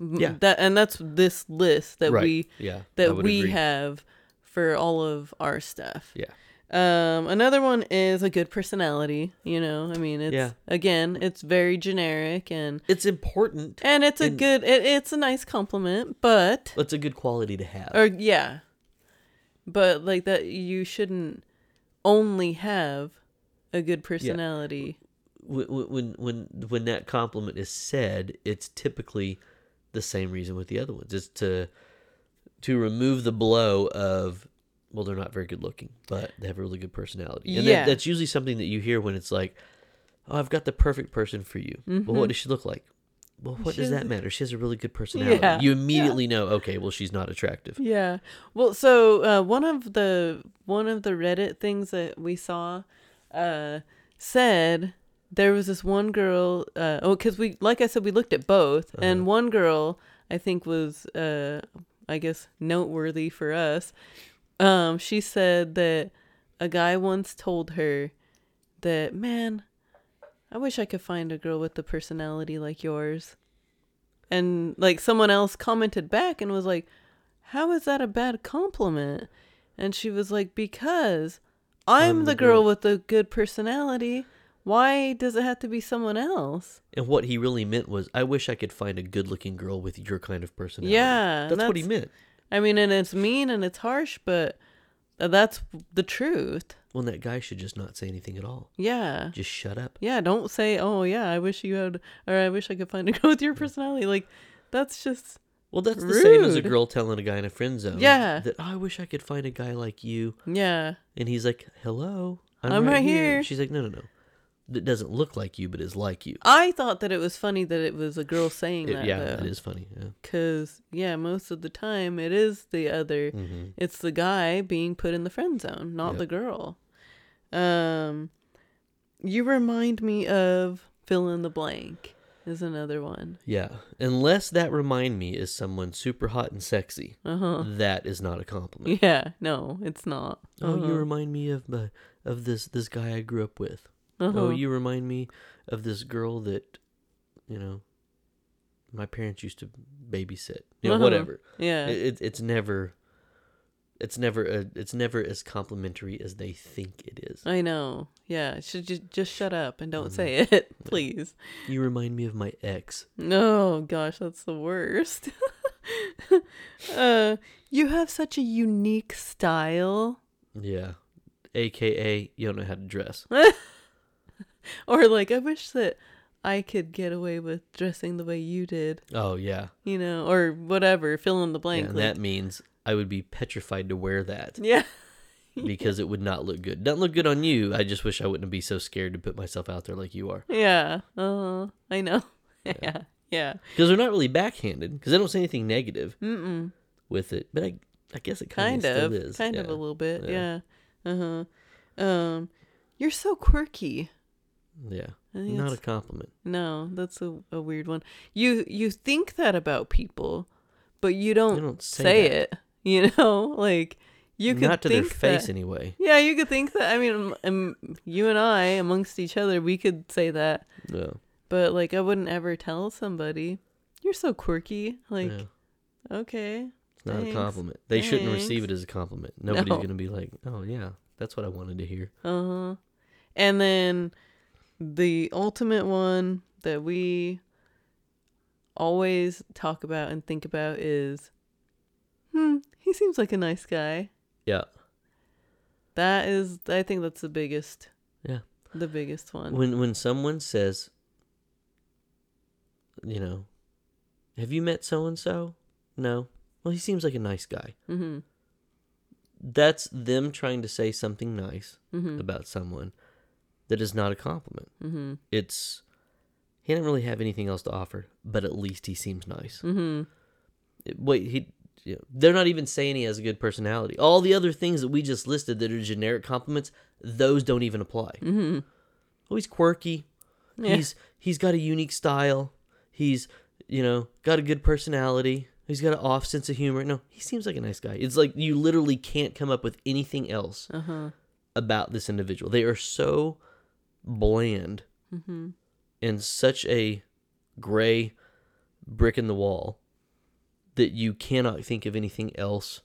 Yeah. That and that's this list that right. we yeah. That we agree. have for all of our stuff. Yeah. Um, another one is a good personality. You know, I mean, it's Yeah. again, it's very generic and It's important. and it's a And- good, it, it's a nice compliment, but It's a good quality to have. or yeah, but like that, you shouldn't only have a good personality. when when when when that compliment is said, it's typically the same reason with the other ones. It's to to remove the blow of well, they're not very good looking, but they have a really good personality. And Yeah. that, that's usually something that you hear when it's like, "Oh, I've got the perfect person for you." Well, what does she look like? Well, what She does that matter? She has a really good personality. Yeah, You yeah. immediately know, okay, well, she's not attractive. Yeah. Well, so uh, one of the one of the Reddit things that we saw uh, said there was this one girl. Uh, oh, because we, like I said, we looked at both, Uh-huh. and one girl I think was, uh, I guess, noteworthy for us. Um, she said that a guy once told her that, man, I wish I could find a girl with a personality like yours. And like someone else commented back and was like, How is that a bad compliment? And she was like, Because I'm, I'm the girl girl." with the good personality. Why does it have to be someone else? And what he really meant was, I wish I could find a good looking girl with your kind of personality. Yeah, That's, what he meant. I mean, and it's mean and it's harsh, but that's the truth. Well, that guy should just not say anything at all. Yeah. Just shut up. Yeah, don't say, "Oh yeah, I wish you had," or "I wish I could find a girl with your personality." Like, that's just Well, that's the same as a girl telling a guy in a friend zone. Yeah. That "Oh, I wish I could find a guy like you. yeah, And he's like, hello. I'm right here." She's like, no, no, no. That doesn't look like you, but is like you. I thought that it was funny that it was a girl saying It- that. yeah, though. it is funny. Yeah. Cause yeah, most of the time it is the other. hmm It's the guy being put in the friend zone, not the girl. Um, you remind me of fill in the blank is another one. Yeah. Unless that remind me is someone super hot and sexy, Uh huh. that is not a compliment. Yeah. No, it's not. Oh, you Uh-huh. remind me of uh, of this this guy I grew up with. Uh-huh. Oh, you remind me of this girl that, you know, my parents used to babysit. You know, Uh-huh. whatever. Yeah. It, it, it's never, it's never, a, it's never as complimentary as they think it is. I know. Yeah. Should just just shut up and don't Mhm. say it, please. You remind me of my ex. No, gosh, that's the worst. uh, you have such a unique style. Yeah, AKA you don't know how to dress. Or like, I wish that I could get away with dressing the way you did, Oh yeah, you know, or whatever. Fill in the yeah blank. and like- that means I would be petrified to wear that yeah. because it would not look good. Doesn't look good on you. I just wish I wouldn't be so scared to put myself out there like you are. Yeah. Uh, I know. Yeah. Yeah. Because they're not really backhanded. Because they don't say anything negative Mm-mm. with it. But I, I guess it kind, of is. Kind of a little bit. Yeah. Yeah. Uh huh. Um, you're so quirky. Yeah, not a compliment. No, that's a, a weird one. You you think that about people, but you don't, You don't say, say, it. You know, like you could not to their face that- anyway. Yeah, you could think that. I mean, um, you and I amongst each other, we could say that, Yeah. but like I wouldn't ever tell somebody. You're so quirky. Like, yeah. okay, It's not Thanks. a compliment. They shouldn't receive it as a compliment. Nobody's No. gonna be like, "Oh yeah, that's what I wanted to hear." uh huh. And then the ultimate one that we always talk about and think about is, hmm, he seems like a nice guy. Yeah. That is, I think that's the biggest. Yeah. The biggest one. When when someone says, you know, have you met so and so? No. Well, he seems like a nice guy. mm-hmm. That's them trying to say something nice Mm-hmm. about someone that is not a compliment. Mm-hmm. It's he didn't really have anything else to offer, but at least he seems nice. Mm-hmm. It- wait, he. You know, they're not even saying he has a good personality. All the other things that we just listed that are generic compliments, those don't even apply. Mm-hmm. Oh, he's quirky. Yeah. He's he's got a unique style. He's you know got a good personality. He's got an off sense of humor. No, he seems like a nice guy. It's like you literally can't come up with anything else Uh huh. about this individual. They are so bland Mm-hmm. and such a gray brick in the wall that you cannot think of anything else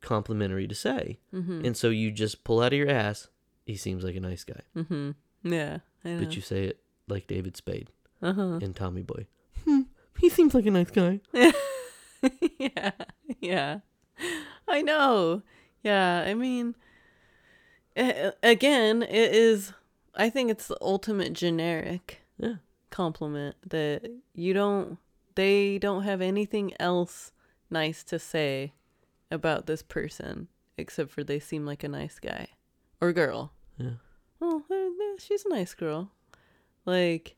complimentary to say. Mm-hmm. And so you just pull out of your ass, he seems like a nice guy. Mm-hmm. Yeah. But you say it like David Spade Uh huh. and Tommy Boy. Hmm, he seems like a nice guy. yeah. Yeah. I know. Yeah. I mean, again, it is I think it's the ultimate generic Yeah. compliment that you don't they don't have anything else nice to say about this person except for they seem like a nice guy or girl. Yeah. Oh, she's a nice girl. Like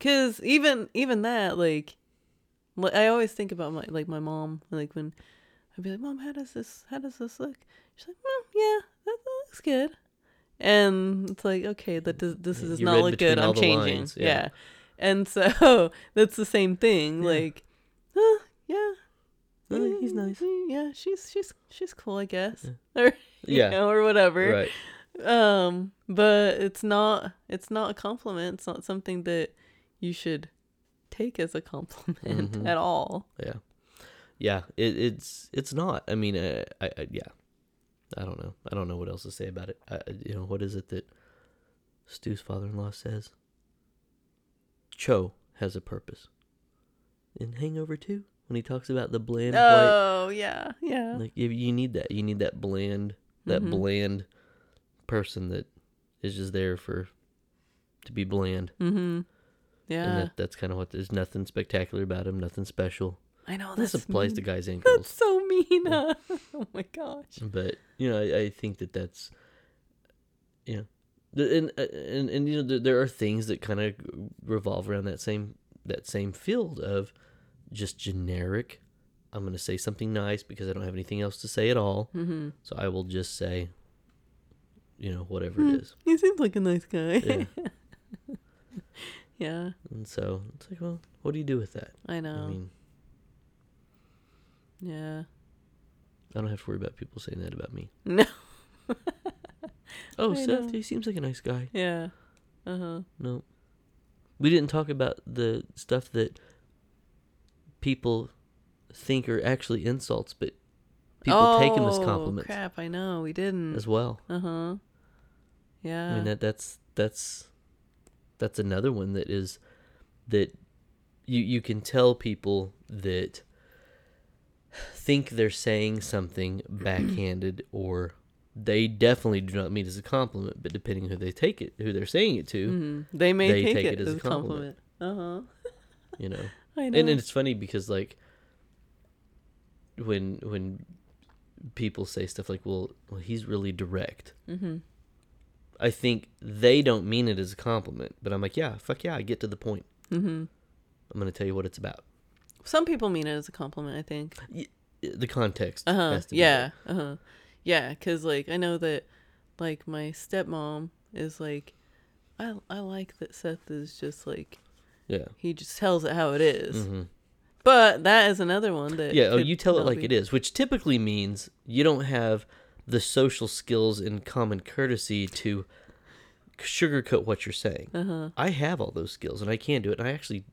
cuz even even that like I always think about my like my mom like when I'd be like, "Mom, how does this how does this look?" She's like, "Mom, yeah, that looks good." And it's like, okay, that does, this Yeah, does you not look good. I'm changing. lines, yeah. yeah. And so that's the same thing. Yeah. Like, yeah. Oh, he's nice. Yeah, she's she's she's cool, I guess. Or Yeah. know, or whatever. Right. Um, but it's not it's not a compliment. It's not something that you should take as a compliment Mhm. at all. Yeah. Yeah. It, it's it's not. I mean, uh, I, I yeah. I don't know. I don't know what else to say about it. I, you know, what is it that Stu's father-in-law says? Cho has a purpose. In Hangover 2, when he talks about the bland white Oh yeah, yeah. Like you, you need that. You need that bland, that Mhm. bland person that is just there for to be bland. Mm-hmm. And Yeah. that, that's kind of what. There's nothing spectacular about him. Nothing special. I know this applies to guys and That's so huh? oh my gosh. But you know, I, I think that that's, you know, and, and and you know, there, are things that kind of revolve around that same that same field of just generic. I'm gonna say something nice because I don't have anything else to say at all. Mm-hmm. So I will just say, you know, whatever Hmm. it is. He seems like a nice guy. Yeah. Yeah, And so it's like, well, what do you do with that? I know. I mean, yeah. I don't have to worry about people saying that about me. No. Oh, I Seth, know. he seems like a nice guy. Yeah. Uh huh. No. We didn't talk about the stuff that people think are actually insults, but people take them as compliments Oh, Crap, I know. We didn't. as well. Uh huh. Yeah. I mean that that's that's that's another one that is that you you can tell people that think they're saying something backhanded or they definitely do not mean it as a compliment, but depending who they take it, who they're saying it to, Mhm. They may they take, take it, as a compliment. compliment. Uh huh. you know. I know. And, and it's funny because like when when people say stuff like, "Well, well he's really direct." mm-hmm. I think they don't mean it as a compliment, but I'm like, "Yeah, fuck yeah, I get to the point. Mm-hmm. I'm going to tell you what it's about." Some people mean it as a compliment. I think. The context Uh huh. has to Yeah. Uh huh. Yeah. Because like I know that, like my stepmom is like, I I like that Seth is just like Yeah. he just tells it how it is. hmm But that is another one that Yeah, oh, you tell it like be- it is, which typically means you don't have the social skills and common courtesy to sugarcoat what you're saying. Uh-huh. I have all those skills and I can do it. And I actually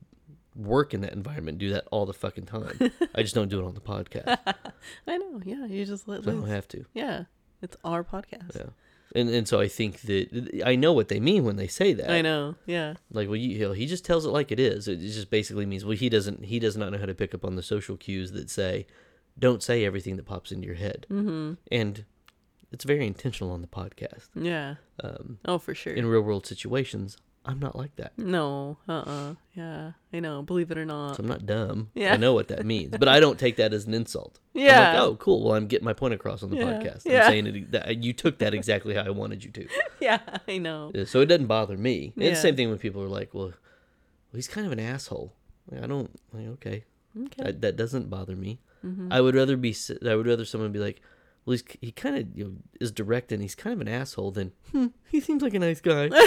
work in that environment, do that all the fucking time. I just don't do it on the podcast. I know. Yeah, you just let So I don't have to. Yeah, it's our podcast. Yeah. And and so I think that I know what they mean when they say that. I know. Yeah. Like, well, you, he just tells it like it is. It just basically means, well, he doesn't, he does not know how to pick up on the social cues that say, don't say everything that pops into your head. Mm-hmm. And it's very intentional on the podcast. Yeah. Um, Oh, for sure. in real world situations, I'm not like that. no. Uh. uh Yeah. I know. Believe it or not. So I'm not dumb. Yeah. I know what that means, but I don't take that as an insult. Yeah. like, oh, cool. Well, I'm getting my point across on the Yeah. podcast. I'm Yeah. saying it, that you took that exactly how I wanted you to. yeah. I know. Uh, So it doesn't bother me. It's the same thing when people are like, well, well he's kind of an asshole. Like, I don't, like, okay. Okay. That, that doesn't bother me. mm-hmm. I would rather be, I would rather someone be like, well, he's, he kind of you know, is direct and he's kind of an asshole than, hmm, he seems like a nice guy.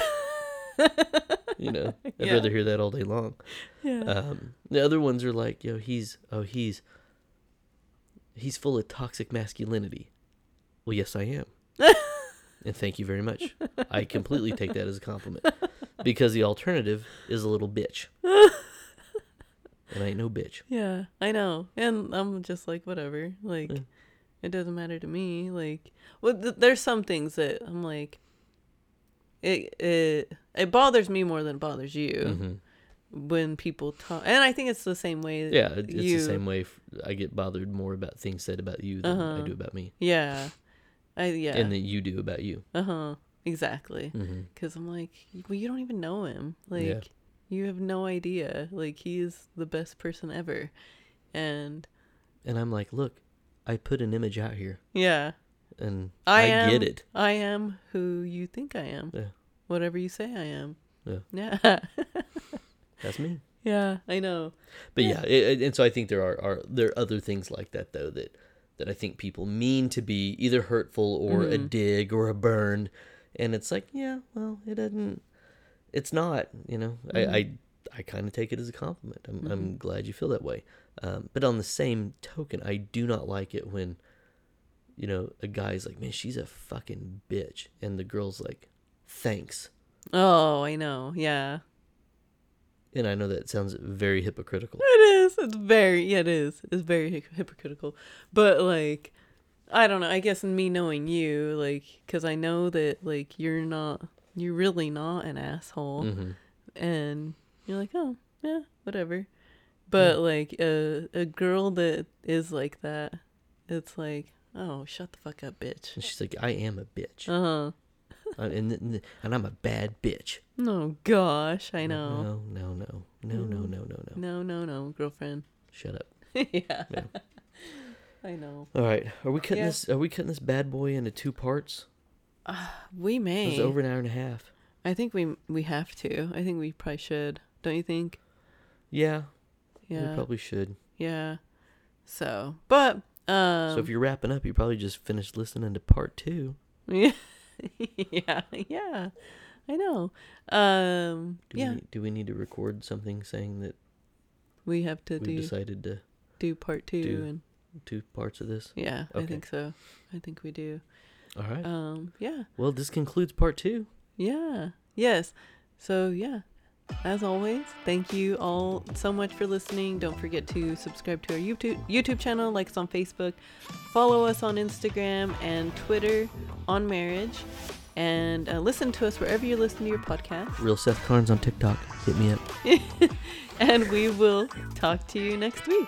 you know, I'd Yeah. rather hear that all day long. yeah. Um, the other ones are like, yo, he's oh he's he's full of toxic masculinity. Well, yes, I am, and thank you very much. I completely take that as a compliment because the alternative is a little bitch, and I ain't no bitch. yeah. I know. And I'm just like whatever. Like Yeah. it doesn't matter to me. Like well, th- there's some things that I'm like. It it it bothers me more than it bothers you. hmm when people talk and i think it's the same way Yeah, it's you, the same way. i get bothered more about things said about you than I Uh-huh. do about me, yeah i yeah and that you do about you. uh-huh exactly. Because I'm like, well, you don't even know him. Like, Yeah. you have no idea. Like, he is the best person ever. And And I'm like, look, I put an image out here, yeah, and I, I, am. get it. I am who you think I am. Yeah. Whatever you say I am. Yeah. Yeah. That's me. yeah, I know. But yeah, it, and so I think there are, are there are other things like that though that that I think people mean to be either hurtful or a Mhm. dig or a burn, and it's like yeah, well, it doesn't. It's not. You know, I I, I kind of take it as a compliment. I'm I'm glad you feel that way. Um, but on the same token, I do not like it when, you know, a guy's like, man, she's a fucking bitch, and the girl's like, thanks. Oh, I know. Yeah. And I know that sounds very hypocritical. It is. It's very, yeah, it is. It's very hy- hypocritical. But, like, I don't know. I guess in me knowing you, like, because I know that, like, you're not, you're really not an asshole. hmm And you're like, oh, yeah, whatever. But, like, a, a girl that is like that, it's like, oh, shut the fuck up, bitch. And she's like, I am a bitch. Uh huh. Uh, and, and I'm a bad bitch. Oh, gosh. I know. No, no, no, no, no, no, no, no. No, no, no, girlfriend. Shut up. yeah. Yeah. I know. All right, are we cutting Yeah. this? Are we cutting this bad boy into two parts? We may. was over an hour and a half. I think we we have to. I think we probably should. Don't you think? Yeah, Yeah. we probably should. Yeah. So, but um so if you're wrapping up, you probably just finished listening to part two. yeah. yeah. Yeah. I know. Um Do yeah, We, do we need to record something saying that we have to we do decided to do part 2 do- and two parts of this? yeah, I think so. I think we do. All right. Um yeah. well, this concludes part two. Yeah. Yes. So yeah. As always, thank you all so much for listening. Don't forget to subscribe to our YouTube YouTube channel, like us on Facebook, follow us on Instagram and Twitter on marriage, and uh, listen to us wherever you listen to your podcast. Real Seth Carnes on TikTok. Hit me up. And we will talk to you next week.